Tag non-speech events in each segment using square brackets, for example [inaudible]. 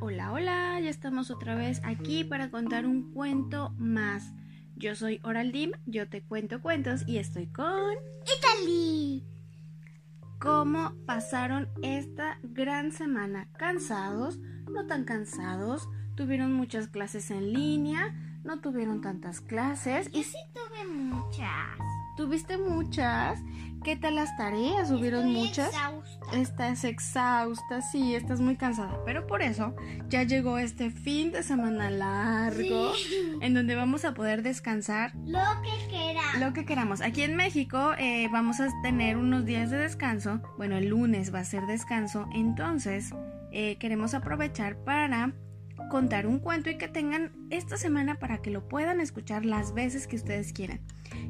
Hola, hola, ya estamos otra vez aquí para contar un cuento más. Yo soy Oraldim, yo te cuento cuentos y estoy con Italy. ¿Cómo pasaron esta gran semana? ¿Cansados? ¿No tan cansados? ¿Tuvieron muchas clases en línea? ¿No tuvieron tantas clases? Yo sí tuve muchas. ¿Tuviste muchas? ¿Qué tal las tareas? ¿Hubieron Estoy muchas? exhausta. Estás exhausta, sí, estás muy cansada, pero por eso ya llegó este fin de semana largo Sí. en donde vamos a poder descansar Lo que queramos. lo que queramos. Aquí en México eh, vamos a tener unos días de descanso, bueno, el lunes va a ser descanso, entonces eh, queremos aprovechar para contar un cuento y que tengan esta semana para que lo puedan escuchar las veces que ustedes quieran.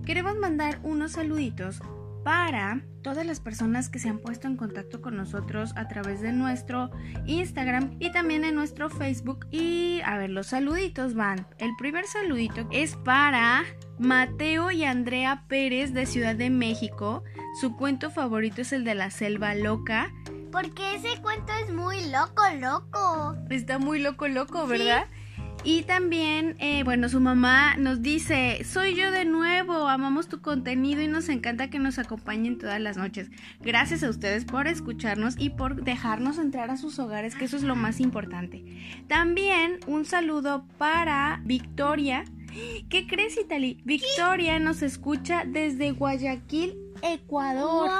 Queremos mandar unos saluditos para todas las personas que se han puesto en contacto con nosotros a través de nuestro Instagram y también en nuestro Facebook. Y a ver, los saluditos van. El primer saludito es para Mateo y Andrea Pérez de Ciudad de México. Su cuento favorito es el de la selva loca. Porque ese cuento es muy loco, loco. Está muy loco, loco, ¿verdad? Y también, eh, bueno, su mamá nos dice, soy yo de nuevo, amamos tu contenido y nos encanta que nos acompañen todas las noches. Gracias a ustedes por escucharnos y por dejarnos entrar a sus hogares, que eso es lo más importante. También un saludo para Victoria. ¿Qué crees, Itali? Victoria nos escucha desde Guayaquil, Ecuador.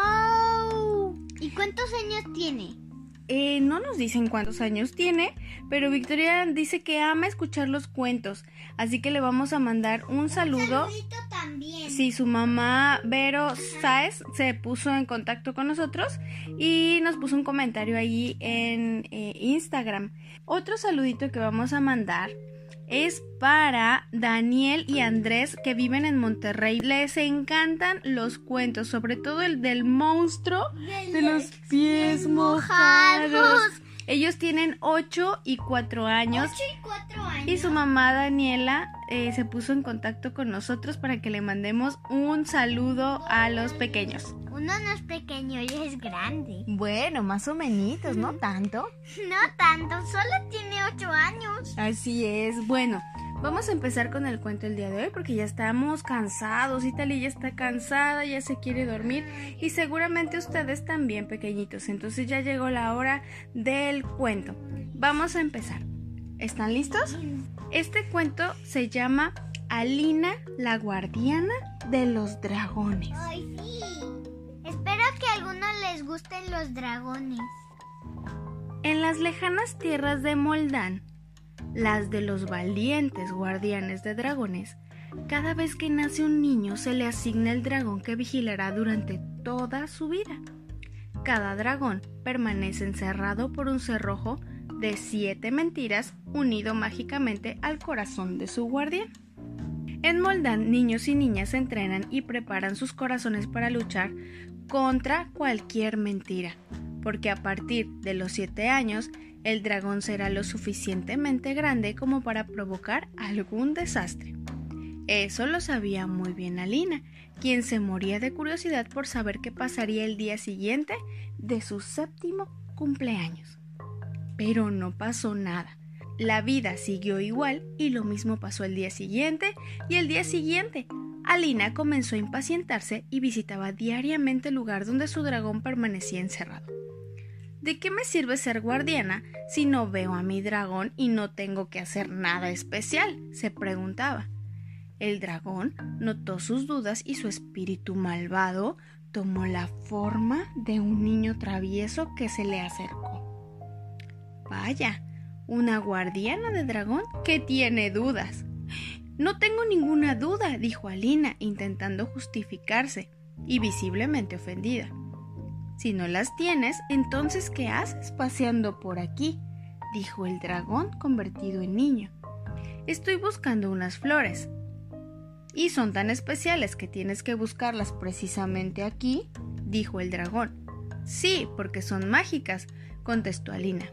¿Y cuántos años tiene? Eh, no nos dicen cuántos años tiene, pero Victoria dice que ama escuchar los cuentos, así que le vamos a mandar un saludo. Saludito también. Si su mamá Vero Sáez se puso en contacto con nosotros y nos puso un comentario ahí en eh, Instagram. Otro saludito que vamos a mandar es para Daniel y Andrés que viven en Monterrey. Les encantan los cuentos, sobre todo el del monstruo de los pies mojados. mojados. Ellos tienen 8 y 4 años. Ocho y cuatro años. Y su mamá Daniela eh, se puso en contacto con nosotros para que le mandemos un saludo a los pequeños. Uno no es pequeño y es grande. Bueno, más o menos, no tanto. [laughs] No tanto, solo tiene años. Así es. Bueno, vamos a empezar con el cuento el día de hoy porque ya estamos cansados. Italia ya está cansada, ya se quiere dormir y seguramente ustedes también pequeñitos. Entonces ya llegó la hora del cuento. Vamos a empezar. ¿Están listos? Este cuento se llama Alina la guardiana de los dragones. Ay, sí. Espero que a algunos les gusten los dragones. En las lejanas tierras de Moldán, las de los valientes guardianes de dragones, cada vez que nace un niño se le asigna el dragón que vigilará durante toda su vida. Cada dragón permanece encerrado por un cerrojo de siete mentiras unido mágicamente al corazón de su guardián. En Moldán, niños y niñas entrenan y preparan sus corazones para luchar contra cualquier mentira, porque a partir de los siete años el dragón será lo suficientemente grande como para provocar algún desastre. Eso lo sabía muy bien Alina, quien se moría de curiosidad por saber qué pasaría el día siguiente de su séptimo cumpleaños. Pero no pasó nada. La vida siguió igual y lo mismo pasó el día siguiente y el día siguiente. Alina comenzó a impacientarse y visitaba diariamente el lugar donde su dragón permanecía encerrado. ¿De qué me sirve ser guardiana si no veo a mi dragón y no tengo que hacer nada especial? se preguntaba. El dragón notó sus dudas y su espíritu malvado tomó la forma de un niño travieso que se le acercó. Vaya, una guardiana de dragón que tiene dudas. No tengo ninguna duda, dijo Alina, intentando justificarse y visiblemente ofendida. Si no las tienes, entonces ¿qué haces paseando por aquí? dijo el dragón convertido en niño. Estoy buscando unas flores. ¿Y son tan especiales que tienes que buscarlas precisamente aquí? dijo el dragón. Sí, porque son mágicas, contestó Alina.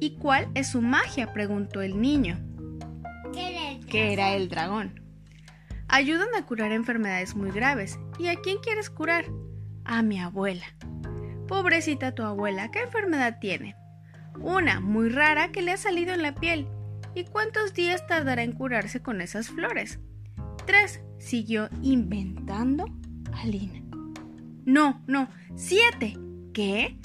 ¿Y cuál es su magia? preguntó el niño, ¿Qué era el que era el dragón. Ayudan a curar enfermedades muy graves. ¿Y a quién quieres curar? A mi abuela. Pobrecita tu abuela, ¿qué enfermedad tiene? Una muy rara que le ha salido en la piel. ¿Y cuántos días tardará en curarse con esas flores? Tres. Siguió inventando Alina. No, no, siete. ¿Qué?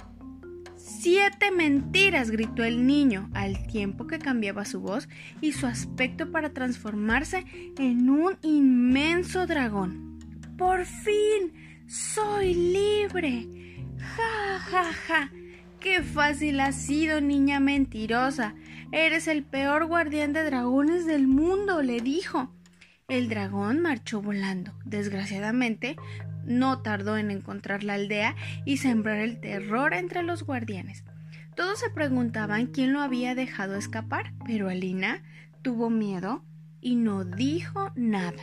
Siete mentiras, gritó el niño, al tiempo que cambiaba su voz y su aspecto para transformarse en un inmenso dragón. ¡Por fin! ¡Soy libre! ¡Ja, ja, ja! ¡Qué fácil ha sido, niña mentirosa! Eres el peor guardián de dragones del mundo, le dijo. El dragón marchó volando. Desgraciadamente, no tardó en encontrar la aldea y sembrar el terror entre los guardianes. Todos se preguntaban quién lo había dejado escapar, pero Alina tuvo miedo y no dijo nada.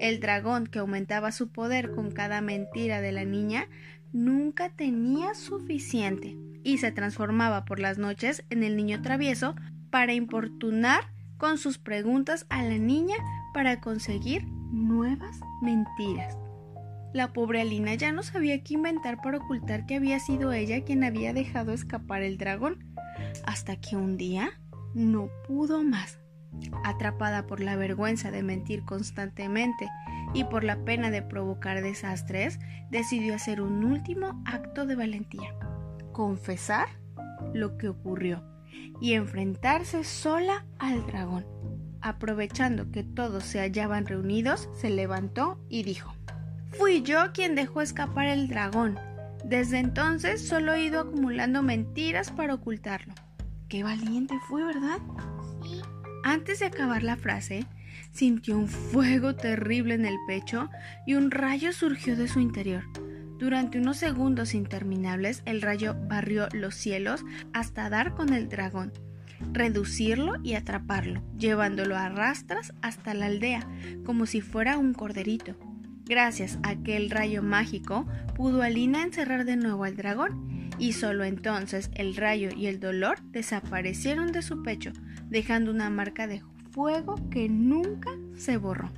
El dragón, que aumentaba su poder con cada mentira de la niña, nunca tenía suficiente y se transformaba por las noches en el niño travieso para importunar con sus preguntas a la niña para conseguir nuevas mentiras. La pobre Alina ya no sabía qué inventar para ocultar que había sido ella quien había dejado escapar el dragón, hasta que un día no pudo más. Atrapada por la vergüenza de mentir constantemente y por la pena de provocar desastres, decidió hacer un último acto de valentía, confesar lo que ocurrió y enfrentarse sola al dragón. Aprovechando que todos se hallaban reunidos, se levantó y dijo Fui yo quien dejó escapar el dragón. Desde entonces solo he ido acumulando mentiras para ocultarlo. Qué valiente fue, ¿verdad? Sí. Antes de acabar la frase, sintió un fuego terrible en el pecho y un rayo surgió de su interior. Durante unos segundos interminables, el rayo barrió los cielos hasta dar con el dragón, reducirlo y atraparlo, llevándolo a rastras hasta la aldea, como si fuera un corderito. Gracias a aquel rayo mágico pudo Alina encerrar de nuevo al dragón, y solo entonces el rayo y el dolor desaparecieron de su pecho, dejando una marca de fuego que nunca se borró.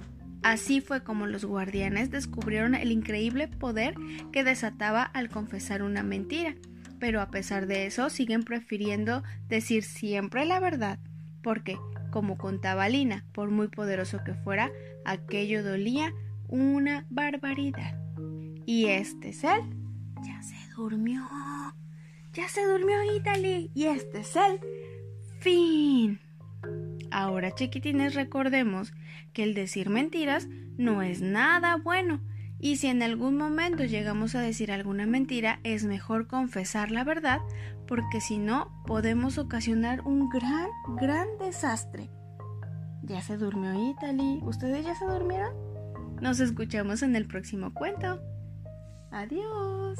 Así fue como los guardianes descubrieron el increíble poder que desataba al confesar una mentira, pero a pesar de eso siguen prefiriendo decir siempre la verdad, porque, como contaba Alina, por muy poderoso que fuera, aquello dolía una barbaridad. Y este es él. Ya se durmió. Ya se durmió Italy. Y este es el fin. Ahora, chiquitines, recordemos que el decir mentiras no es nada bueno. Y si en algún momento llegamos a decir alguna mentira, es mejor confesar la verdad, porque si no, podemos ocasionar un gran, gran desastre. Ya se durmió Italy. ¿Ustedes ya se durmieron? Nos escuchamos en el próximo cuento. Adiós.